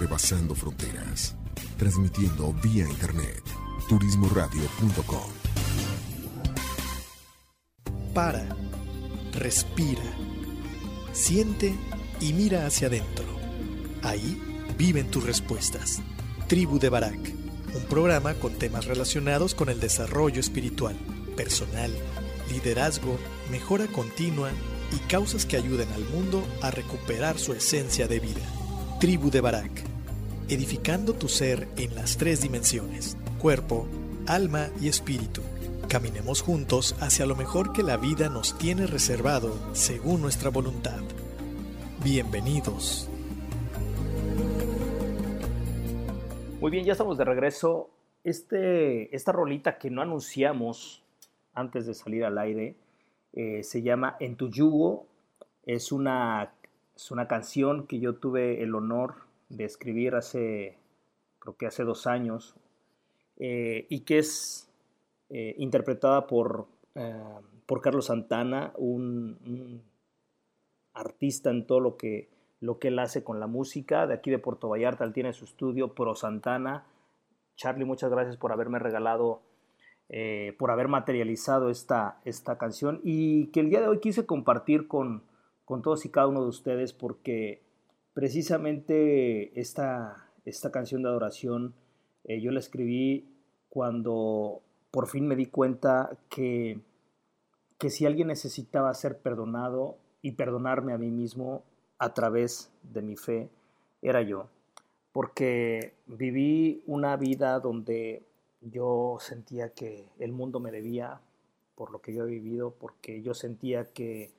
rebasando fronteras, transmitiendo vía internet, turismoradio.com. Para, respira, siente y mira hacia adentro. Ahí viven tus respuestas. Tribu de Barak, un programa con temas relacionados con el desarrollo espiritual, personal, liderazgo, mejora continua y causas que ayuden al mundo a recuperar su esencia de vida. Tribu de Barak, edificando tu ser en las tres dimensiones, cuerpo, alma y espíritu. Caminemos juntos hacia lo mejor que la vida nos tiene reservado según nuestra voluntad. Bienvenidos. Muy bien, ya estamos de regreso. Este, esta rolita que no anunciamos antes de salir al aire eh, se llama En tu yugo. Es una, es una canción que yo tuve el honor de escribir hace, creo que hace dos años, eh, y que es eh, interpretada por, por Carlos Santana, un, artista en todo lo que, lo que él hace con la música. De aquí de Puerto Vallarta, él tiene su estudio Pro Santana. Charlie, muchas gracias por haberme regalado eh, por haber materializado esta, esta canción y que el día de hoy quise compartir con, con todos y cada uno de ustedes porque precisamente esta, esta canción de adoración eh, yo la escribí cuando por fin me di cuenta que, que si alguien necesitaba ser perdonado y perdonarme a mí mismo a través de mi fe, era yo. Porque viví una vida donde yo sentía que el mundo me debía por lo que yo he vivido, porque yo sentía que,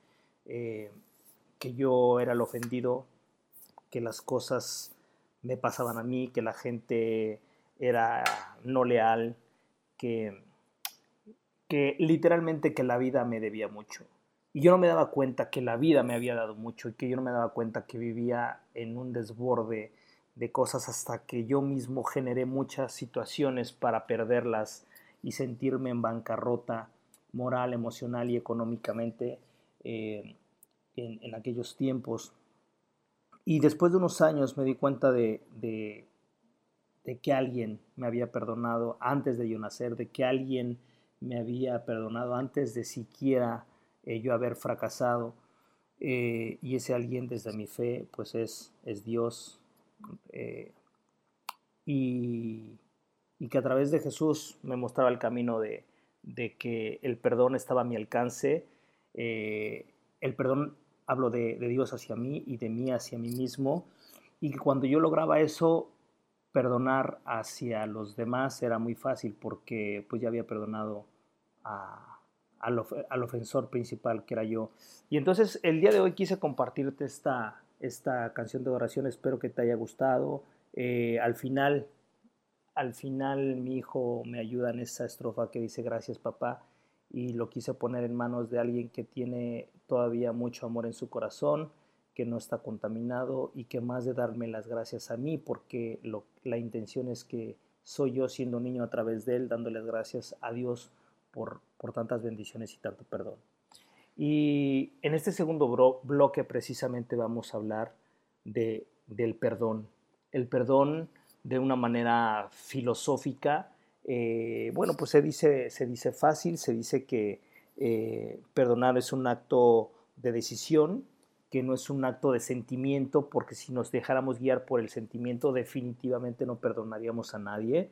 eh, que yo era el ofendido, que las cosas me pasaban a mí, que la gente era no leal, que, que literalmente que la vida me debía mucho. Y yo no me daba cuenta que la vida me había dado mucho y que yo no me daba cuenta que vivía en un desborde de cosas hasta que yo mismo generé muchas situaciones para perderlas y sentirme en bancarrota moral, emocional y económicamente eh, en, aquellos tiempos. Y después de unos años me di cuenta de, de, que alguien me había perdonado antes de yo nacer, de que alguien me había perdonado antes de siquiera eh, yo haber fracasado. Eh, y ese alguien desde mi fe, pues es, es Dios, eh, y, que a través de Jesús me mostraba el camino de, que el perdón estaba a mi alcance. El perdón, hablo de, Dios hacia mí y de mí hacia mí mismo, y que cuando yo lograba eso, perdonar hacia los demás era muy fácil porque pues ya había perdonado al, ofensor principal que era yo. Y entonces el día de hoy quise compartirte esta, esta canción de oración. Espero que te haya gustado. Eh, al final, al final mi hijo me ayuda en esa estrofa que dice gracias papá y lo quise poner en manos de alguien que tiene todavía mucho amor en su corazón, que no está contaminado y que más de darme las gracias a mí, porque la intención es que soy yo siendo niño a través de él, dándoles gracias a Dios por, por tantas bendiciones y tanto perdón. Y en este segundo bloque precisamente vamos a hablar de, del perdón. El perdón de una manera filosófica. Eh, bueno, pues se dice, se dice fácil, se dice que eh, perdonar es un acto de decisión, que no es un acto de sentimiento, porque si nos dejáramos guiar por el sentimiento definitivamente no perdonaríamos a nadie.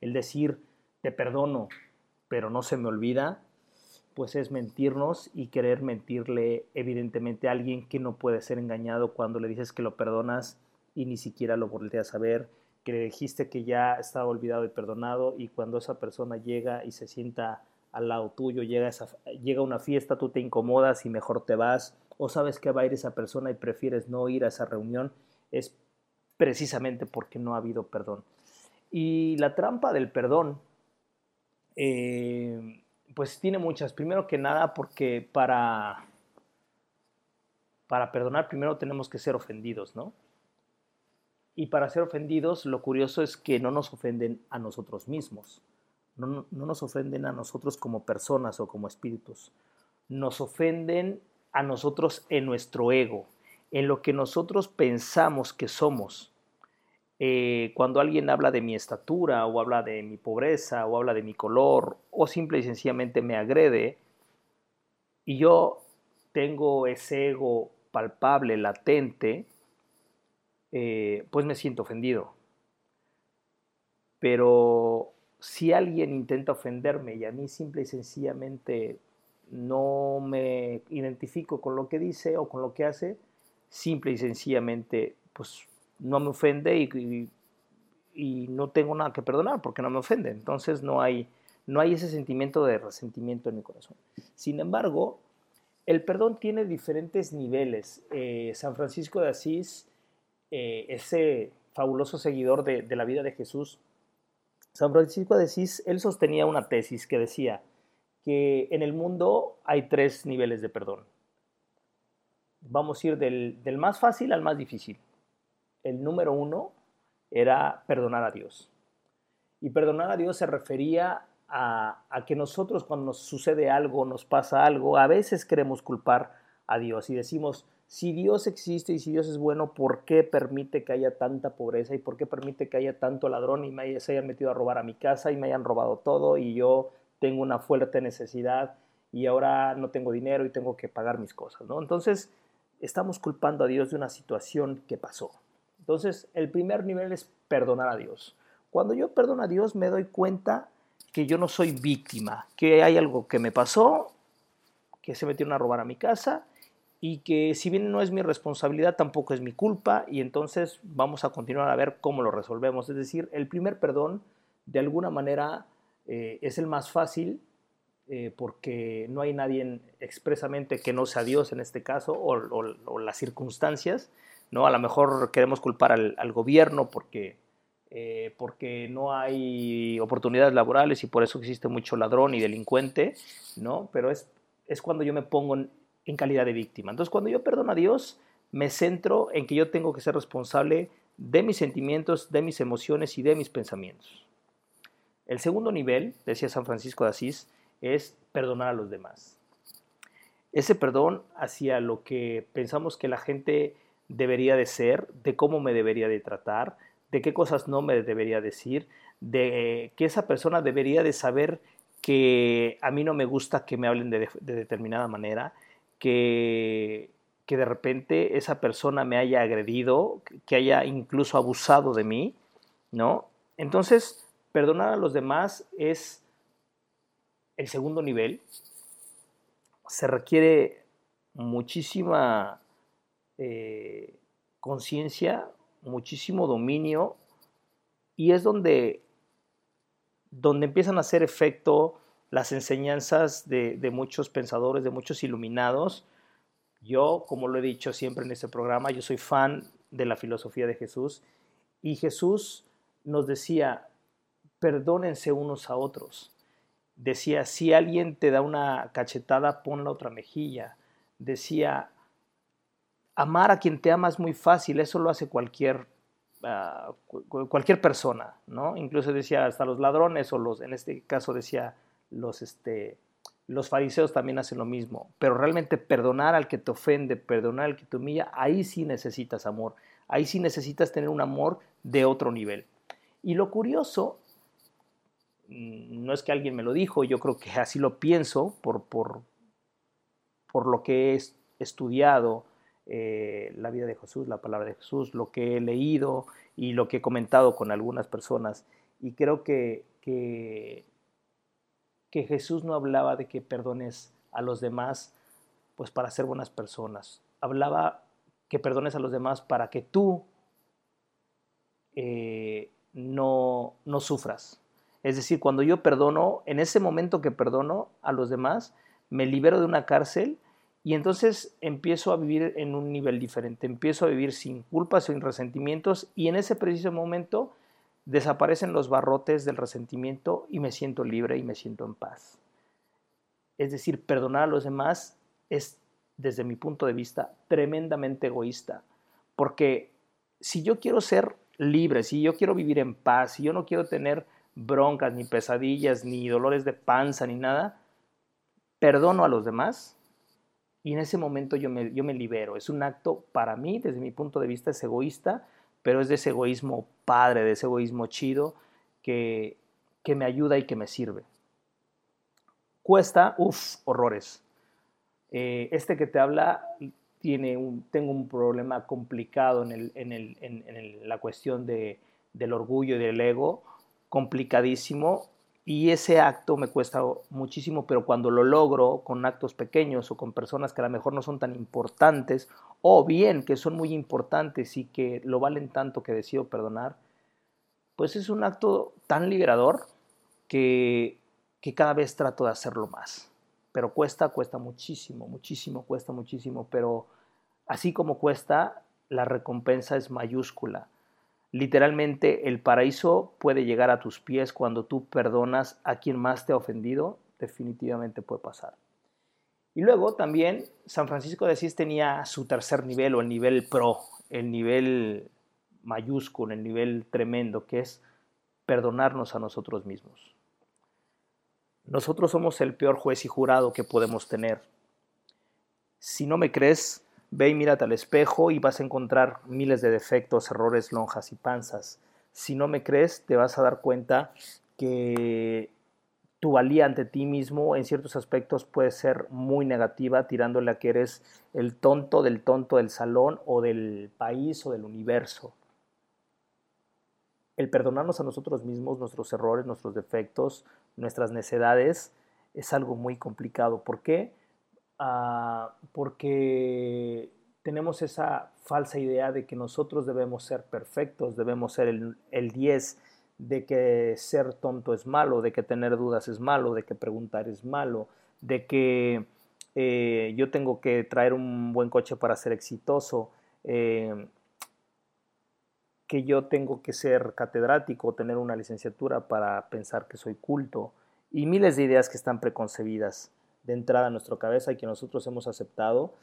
El decir, te perdono, pero no se me olvida, pues es mentirnos y querer mentirle evidentemente a alguien que no puede ser engañado cuando le dices que lo perdonas y ni siquiera lo volteas a ver, que le dijiste que ya estaba olvidado y perdonado y cuando esa persona llega y se sienta al lado tuyo, llega, esa, llega una fiesta, tú te incomodas y mejor te vas, o sabes que va a ir esa persona y prefieres no ir a esa reunión, es precisamente porque no ha habido perdón. Y la trampa del perdón eh, pues tiene muchas. Primero que nada porque para, para perdonar primero tenemos que ser ofendidos, ¿no? Y para ser ofendidos, lo curioso es que no nos ofenden a nosotros mismos, no, no, nos ofenden a nosotros como personas o como espíritus, nos ofenden a nosotros en nuestro ego, en lo que nosotros pensamos que somos. eh, cuando alguien habla de mi estatura o habla de mi pobreza o habla de mi color o simple y sencillamente me agrede y yo tengo ese ego palpable, latente, eh, pues me siento ofendido. Pero si alguien intenta ofenderme y a mí simple y sencillamente no me identifico con lo que dice o con lo que hace, simple y sencillamente pues no me ofende y, no tengo nada que perdonar porque no me ofende. Entonces no hay, no hay ese sentimiento de resentimiento en mi corazón. Sin embargo, el perdón tiene diferentes niveles. Eh, San Francisco de Asís, eh, ese fabuloso seguidor de la vida de Jesús, San Francisco de Asís, él sostenía una tesis que decía que en el mundo hay tres niveles de perdón. Vamos a ir del, más fácil al más difícil. El número uno era perdonar a Dios. Y perdonar a Dios se refería a, a, que nosotros cuando nos sucede algo, nos pasa algo, a veces queremos culpar a Dios y decimos, si Dios existe y si Dios es bueno, ¿por qué permite que haya tanta pobreza y por qué permite que haya tanto ladrón y me se hayan metido a robar a mi casa y me hayan robado todo y yo tengo una fuerte necesidad y ahora no tengo dinero y tengo que pagar mis cosas, ¿no? Entonces, estamos culpando a Dios de una situación que pasó. Entonces, el primer nivel es perdonar a Dios. Cuando yo perdono a Dios, me doy cuenta que yo no soy víctima, que hay algo que me pasó, que se metieron a robar a mi casa y que si bien no es mi responsabilidad, tampoco es mi culpa y entonces vamos a continuar a ver cómo lo resolvemos. Es decir, el primer perdón de alguna manera eh, es el más fácil eh, porque no hay nadie expresamente que no sea Dios en este caso o, las circunstancias. ¿no? A lo mejor queremos culpar al, gobierno porque, eh, porque no hay oportunidades laborales y por eso existe mucho ladrón y delincuente, ¿no? pero es, es cuando yo me pongo en, en calidad de víctima. Entonces, cuando yo perdono a Dios, me centro en que yo tengo que ser responsable de mis sentimientos, de mis emociones y de mis pensamientos. El segundo nivel, decía San Francisco de Asís, es perdonar a los demás. Ese perdón hacia lo que pensamos que la gente debería de ser, de cómo me debería de tratar, de qué cosas no me debería decir, de que esa persona debería de saber que a mí no me gusta que me hablen de, de determinada manera, que, que de repente esa persona me haya agredido, que haya incluso abusado de mí, ¿no? Entonces, perdonar a los demás es el segundo nivel. Se requiere muchísima eh, conciencia, muchísimo dominio y es donde, donde empiezan a hacer efecto las enseñanzas de, muchos pensadores, de muchos iluminados. Yo, como lo he dicho siempre en este programa, yo soy fan de la filosofía de Jesús y Jesús nos decía, perdónense unos a otros. Decía, si alguien te da una cachetada, pon la otra mejilla. Decía, amar a quien te ama es muy fácil, eso lo hace cualquier, ah, cualquier persona, ¿no? Incluso decía, hasta los ladrones o los, en este caso decía, los, este, los fariseos también hacen lo mismo, pero realmente perdonar al que te ofende, perdonar al que te humilla, ahí sí necesitas amor, ahí sí necesitas tener un amor de otro nivel. Y lo curioso, mm, no es que alguien me lo dijo, yo creo que así lo pienso por, por, por lo que he estudiado eh, la vida de Jesús, la palabra de Jesús, lo que he leído y lo que he comentado con algunas personas. Y creo que, que que Jesús no hablaba de que perdones a los demás pues para ser buenas personas. Hablaba que perdones a los demás para que tú eh, no, no sufras. Es decir, cuando yo perdono, en ese momento que perdono a los demás, me libero de una cárcel y entonces empiezo a vivir en un nivel diferente, empiezo a vivir sin culpas, sin resentimientos y en ese preciso momento desaparecen los barrotes del resentimiento y me siento libre y me siento en paz. Es decir, perdonar a los demás es, desde mi punto de vista, tremendamente egoísta, porque si yo quiero ser libre, si yo quiero vivir en paz, si yo no quiero tener broncas, ni pesadillas, ni dolores de panza, ni nada, perdono a los demás y en ese momento yo me, yo me libero. Es un acto para mí, desde mi punto de vista, es egoísta, pero es de ese egoísmo padre, de ese egoísmo chido que, que me ayuda y que me sirve. Cuesta, uff, horrores. Eh, este que te habla tiene tengo un problema complicado en, el, en, el, en, la cuestión de, del orgullo y del ego, complicadísimo, y ese acto me cuesta muchísimo, pero cuando lo logro con actos pequeños o con personas que a lo mejor no son tan importantes, o bien que son muy importantes y que lo valen tanto que decido perdonar, pues es un acto tan liberador que, que cada vez trato de hacerlo más. Pero cuesta, cuesta muchísimo, muchísimo, cuesta muchísimo, pero así como cuesta, la recompensa es mayúscula Literalmente el paraíso puede llegar a tus pies cuando tú perdonas a quien más te ha ofendido, definitivamente puede pasar. Y luego también San Francisco de Asís tenía su tercer nivel o el nivel pro, el nivel mayúsculo, el nivel tremendo, que es perdonarnos a nosotros mismos. Nosotros somos el peor juez y jurado que podemos tener. Si no me crees, Ve y mírate al espejo y vas a encontrar miles de defectos, errores, lonjas y panzas. Si no me crees, te vas a dar cuenta que tu valía ante ti mismo en ciertos aspectos puede ser muy negativa, tirándole a que eres el tonto del tonto del salón o del país o del universo. El perdonarnos a nosotros mismos, nuestros errores, nuestros defectos, nuestras necedades, es algo muy complicado. ¿Por qué? Ah, porque tenemos esa falsa idea de que nosotros debemos ser perfectos, debemos ser el, 10, de que ser tonto es malo, de que tener dudas es malo, de que preguntar es malo, de que eh, yo tengo que traer un buen coche para ser exitoso, eh, que yo tengo que ser catedrático, tener una licenciatura para pensar que soy culto, y miles de ideas que están preconcebidas de entrada a nuestra cabeza y que nosotros hemos aceptado.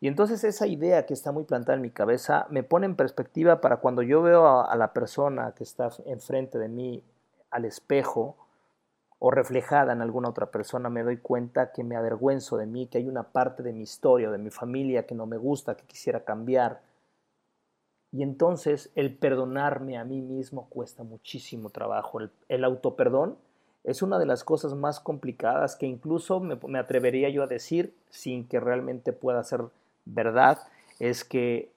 Y entonces esa idea que está muy plantada en mi cabeza me pone en perspectiva para cuando yo veo a, la persona que está enfrente de mí al espejo o reflejada en alguna otra persona, me doy cuenta que me avergüenzo de mí, que hay una parte de mi historia de mi familia que no me gusta, que quisiera cambiar. Y entonces el perdonarme a mí mismo cuesta muchísimo trabajo. El, el autoperdón es una de las cosas más complicadas que incluso me, atrevería yo a decir, sin que realmente pueda ser verdad, es que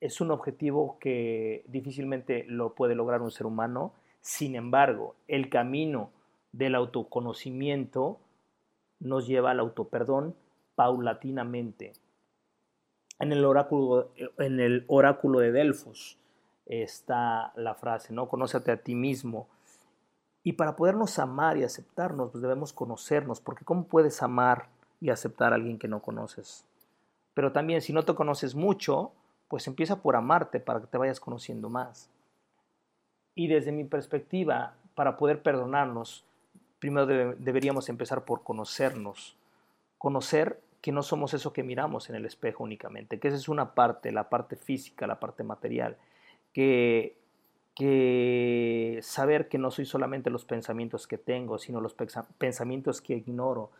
es un objetivo que difícilmente lo puede lograr un ser humano. Sin embargo, el camino del autoconocimiento nos lleva al autoperdón paulatinamente. En el oráculo, en el oráculo de Delfos está la frase, ¿no? Conócete a ti mismo y para podernos amar y aceptarnos, pues debemos conocernos, porque ¿cómo puedes amar y aceptar a alguien que no conoces? Pero también si no te conoces mucho, pues empieza por amarte para que te vayas conociendo más. Y desde mi perspectiva, para poder perdonarnos, primero deberíamos empezar por conocernos. Conocer que no somos eso que miramos en el espejo únicamente, que esa es una parte, la parte física, la parte material, que que saber que no soy solamente los pensamientos que tengo, sino los pensamientos que ignoro,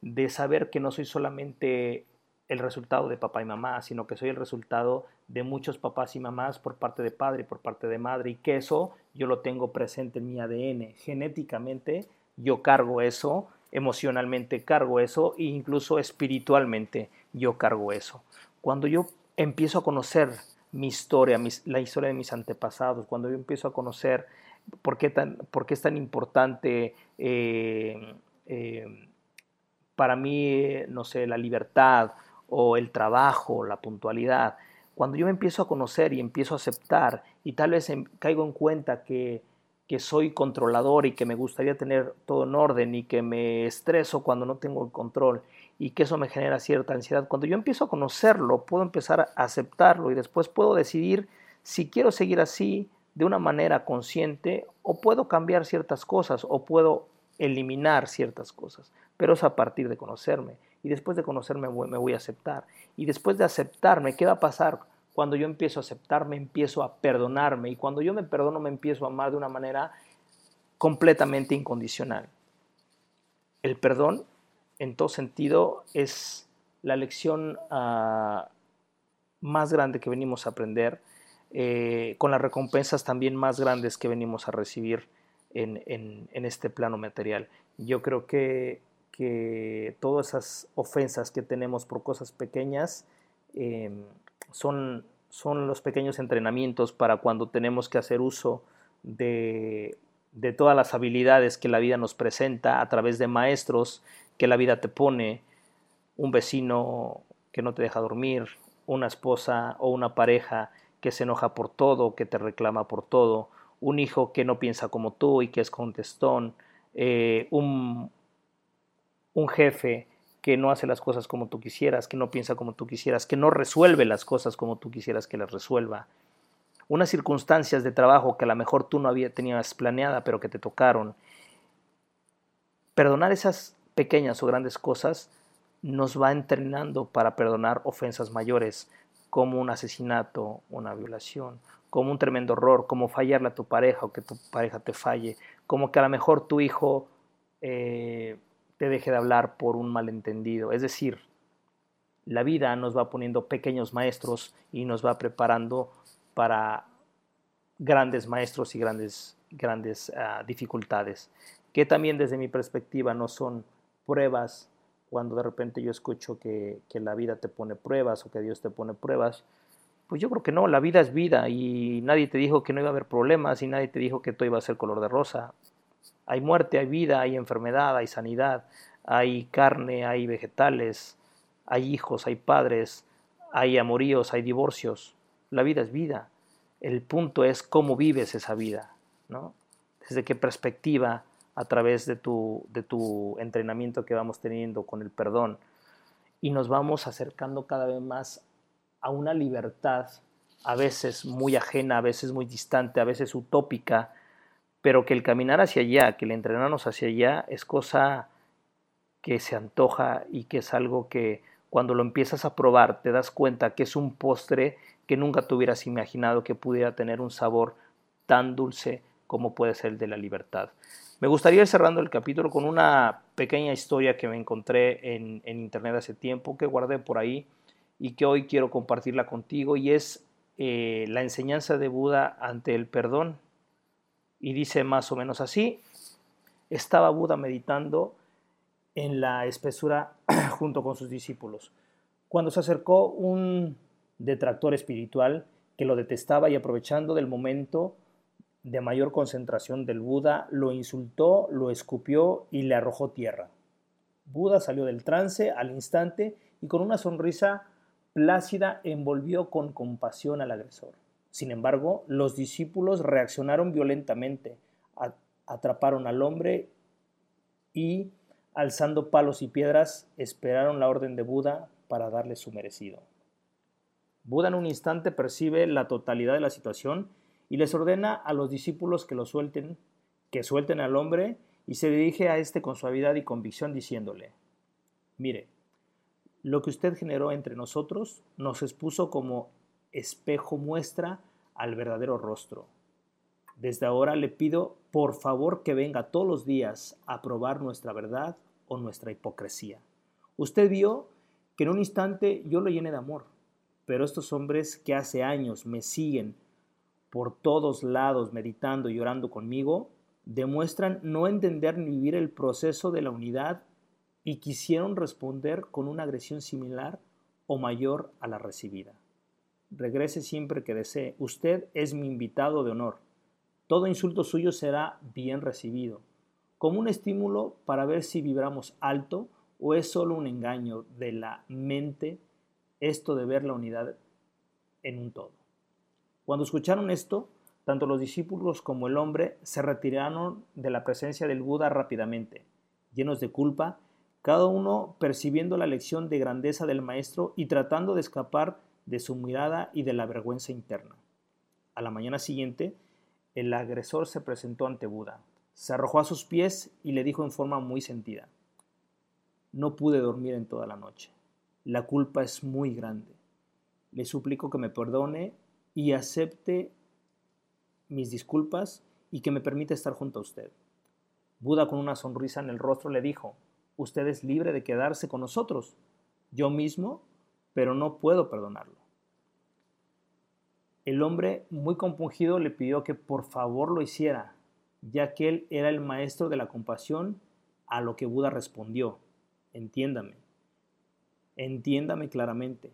de saber que no soy solamente el resultado de papá y mamá, sino que soy el resultado de muchos papás y mamás por parte de padre y por parte de madre, y que eso yo lo tengo presente en mi ADN. Genéticamente yo cargo eso, emocionalmente cargo eso, e incluso espiritualmente yo cargo eso. Cuando yo empiezo a conocer mi historia, la historia de mis antepasados, cuando yo empiezo a conocer por qué, tan, por qué es tan importante eh, eh, para mí, no sé, la libertad o el trabajo, la puntualidad, cuando yo me empiezo a conocer y empiezo a aceptar y tal vez caigo en cuenta que, que soy controlador y que me gustaría tener todo en orden y que me estreso cuando no tengo el control y que eso me genera cierta ansiedad. Cuando yo empiezo a conocerlo, puedo empezar a aceptarlo y después puedo decidir si quiero seguir así de una manera consciente o puedo cambiar ciertas cosas o puedo eliminar ciertas cosas. Pero es a partir de conocerme. Y después de conocerme me voy a aceptar. Y después de aceptarme, ¿qué va a pasar? Cuando yo empiezo a aceptarme, empiezo a perdonarme. Y cuando yo me perdono, me empiezo a amar de una manera completamente incondicional. El perdón en todo sentido es la lección ah, más grande que venimos a aprender. eh, con las recompensas también más grandes que venimos a recibir en, este plano material. Yo creo que, que, todas esas ofensas que tenemos por cosas pequeñas em, son, son los pequeños entrenamientos para cuando tenemos que hacer uso de, de todas las habilidades que la vida nos presenta a través de maestros que la vida te pone, un vecino que no te deja dormir, una esposa o una pareja que se enoja por todo, que te reclama por todo, un hijo que no piensa como tú y que es contestón, eh, un, un jefe que no hace las cosas como tú quisieras, que no piensa como tú quisieras, que no resuelve las cosas como tú quisieras que las resuelva, unas circunstancias de trabajo que a lo mejor tú no había, tenías planeada, pero que te tocaron. Perdonar esas pequeñas o grandes cosas nos va entrenando para perdonar ofensas mayores, como un asesinato, una violación, como un tremendo error, como fallarle a tu pareja o que tu pareja te falle, como que a lo mejor tu hijo eh, te deje de hablar por un malentendido. Es decir, la vida nos va poniendo pequeños maestros y nos va preparando para grandes maestros y grandes, grandes ah, dificultades, que también desde mi perspectiva no son pruebas cuando de repente yo escucho que, la vida te pone pruebas o que Dios te pone pruebas, pues yo creo que no, la vida es vida y nadie te dijo que no iba a haber problemas y nadie te dijo que todo iba a ser color de rosa. Hay muerte, hay vida, hay enfermedad, hay sanidad, hay carne, hay vegetales, hay hijos, hay padres, hay amoríos, hay divorcios. La vida es vida. El punto es cómo vives esa vida, ¿no? Desde qué perspectiva a través de tu, de tu entrenamiento que vamos teniendo con el perdón y nos vamos acercando cada vez más a una libertad, a veces muy ajena, a veces muy distante, a veces utópica, pero que el caminar hacia allá, que el entrenarnos hacia allá es cosa que se antoja y que es algo que cuando lo empiezas a probar te das cuenta que es un postre que nunca te hubieras imaginado que pudiera tener un sabor tan dulce como puede ser el de la libertad. Me gustaría ir cerrando el capítulo con una pequeña historia que me encontré en, internet hace tiempo, que guardé por ahí y que hoy quiero compartirla contigo y es eh, la enseñanza de Buda ante el perdón. Y dice más o menos así, estaba Buda meditando en la espesura junto con sus discípulos, cuando se acercó un detractor espiritual que lo detestaba y aprovechando del momento de mayor concentración del Buda, lo insultó, lo escupió y le arrojó tierra. Buda salió del trance al instante y con una sonrisa plácida envolvió con compasión al agresor. Sin embargo, los discípulos reaccionaron violentamente, atraparon al hombre y, alzando palos y piedras, esperaron la orden de Buda para darle su merecido. Buda en un instante percibe la totalidad de la situación y les ordena a los discípulos que lo suelten, que suelten al hombre, y se dirige a éste con suavidad y convicción diciéndole, mire, lo que usted generó entre nosotros nos expuso como espejo muestra al verdadero rostro. Desde ahora le pido por favor que venga todos los días a probar nuestra verdad o nuestra hipocresía. Usted vio que en un instante yo lo llené de amor, pero estos hombres que hace años me siguen por todos lados meditando y orando conmigo, demuestran no entender ni vivir el proceso de la unidad y quisieron responder con una agresión similar o mayor a la recibida. Regrese siempre que desee. Usted es mi invitado de honor. Todo insulto suyo será bien recibido, como un estímulo para ver si vibramos alto o es solo un engaño de la mente esto de ver la unidad en un todo. Cuando escucharon esto, tanto los discípulos como el hombre se retiraron de la presencia del Buda rápidamente, llenos de culpa, cada uno percibiendo la lección de grandeza del maestro y tratando de escapar de su mirada y de la vergüenza interna. A la mañana siguiente, el agresor se presentó ante Buda, se arrojó a sus pies y le dijo en forma muy sentida, no pude dormir en toda la noche. La culpa es muy grande. Le suplico que me perdone y acepte mis disculpas y que me permita estar junto a usted. Buda con una sonrisa en el rostro le dijo, usted es libre de quedarse con nosotros, yo mismo, pero no puedo perdonarlo. El hombre, muy compungido, le pidió que por favor lo hiciera, ya que él era el maestro de la compasión, a lo que Buda respondió, entiéndame, entiéndame claramente,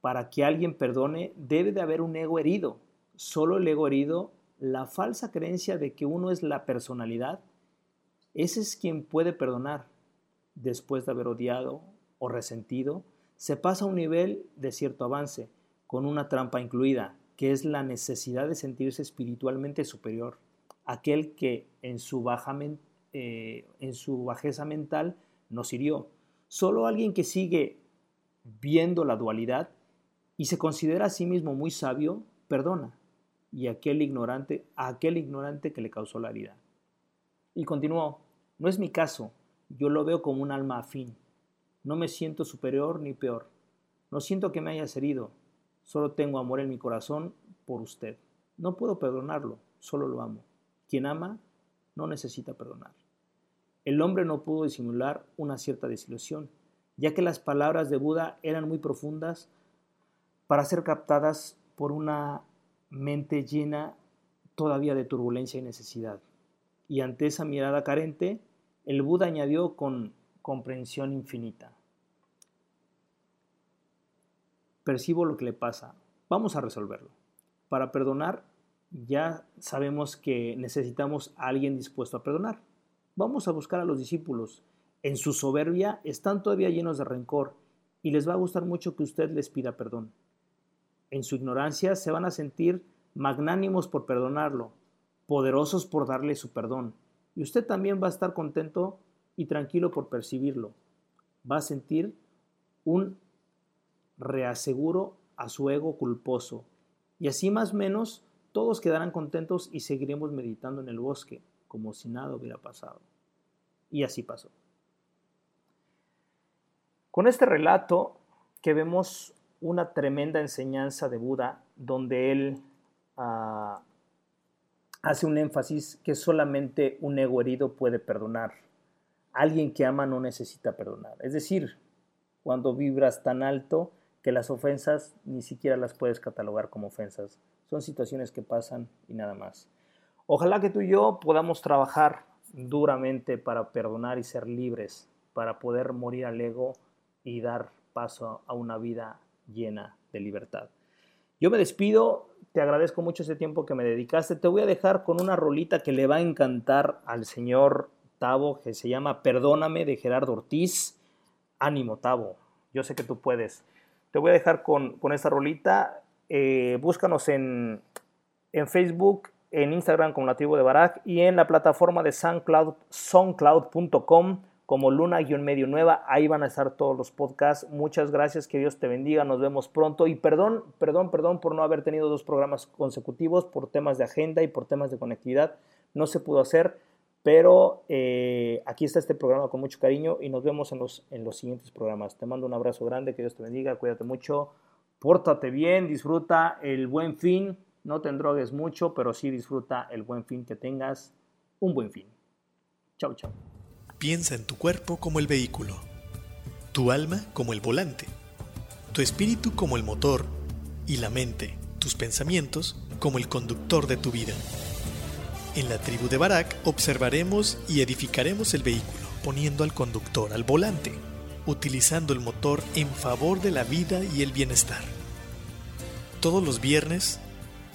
para que alguien perdone debe de haber un ego herido, solo el ego herido, la falsa creencia de que uno es la personalidad, ese es quien puede perdonar. Después de haber odiado o resentido, se pasa a un nivel de cierto avance, con una trampa incluida, que es la necesidad de sentirse espiritualmente superior, aquel que en su, baja, eh, en su bajeza mental nos hirió. Solo alguien que sigue viendo la dualidad y se considera a sí mismo muy sabio, perdona, y aquel ignorante, aquel ignorante que le causó la herida. Y continuó, no es mi caso, yo lo veo como un alma afín. No me siento superior ni peor. No siento que me hayas herido. Solo tengo amor en mi corazón por usted. No puedo perdonarlo, solo lo amo. Quien ama no necesita perdonar. El hombre no pudo disimular una cierta desilusión, ya que las palabras de Buda eran muy profundas para ser captadas por una mente llena todavía de turbulencia y necesidad. Y ante esa mirada carente, el Buda añadió con comprensión infinita. Percibo lo que le pasa. Vamos a resolverlo. Para perdonar, ya sabemos que necesitamos a alguien dispuesto a perdonar. Vamos a buscar a los discípulos. En su soberbia están todavía llenos de rencor y les va a gustar mucho que usted les pida perdón. En su ignorancia se van a sentir magnánimos por perdonarlo, poderosos por darle su perdón, y usted también va a estar contento y tranquilo por percibirlo. Va a sentir un reaseguro a su ego culposo. Y así más o menos todos quedarán contentos y seguiremos meditando en el bosque como si nada hubiera pasado. Y así pasó. Con este relato que vemos una tremenda enseñanza de Buda donde él ah, hace un énfasis que solamente un ego herido puede perdonar. Alguien que ama no necesita perdonar. Es decir, cuando vibras tan alto que las ofensas ni siquiera las puedes catalogar como ofensas. Son situaciones que pasan y nada más. Ojalá que tú y yo podamos trabajar duramente para perdonar y ser libres, para poder morir al ego y dar paso a una vida llena de libertad. Yo me despido, te agradezco mucho ese tiempo que me dedicaste. Te voy a dejar con una rolita que le va a encantar al señor Tavo, que se llama Perdóname de Gerardo Ortiz. Ánimo, Tavo, yo sé que tú puedes. Te voy a dejar con, con esta rolita. Eh, búscanos en, en, Facebook, en Instagram como Nativo de Barak y en la plataforma de SoundCloud, soundcloud.com como Luna-Medio Nueva. Ahí van a estar todos los podcasts. Muchas gracias, que Dios te bendiga. Nos vemos pronto. Y perdón, perdón, perdón por no haber tenido dos programas consecutivos por temas de agenda y por temas de conectividad. No se pudo hacer, pero eh, aquí está este programa con mucho cariño y nos vemos en los, en los siguientes programas. Te mando un abrazo grande, que Dios te bendiga, cuídate mucho, pórtate bien, disfruta el buen fin. No te endrogues mucho, pero sí disfruta el buen fin que tengas. Un buen fin. Chau, chau. Piensa en tu cuerpo como el vehículo, tu alma como el volante, tu espíritu como el motor y la mente, tus pensamientos como el conductor de tu vida. En la tribu de Barak observaremos y edificaremos el vehículo poniendo al conductor al volante, utilizando el motor en favor de la vida y el bienestar. Todos los viernes,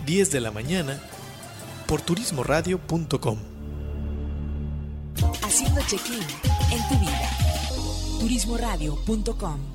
10 de la mañana, por turismoradio.com haciendo check-in en tu vida. Turismoradio.com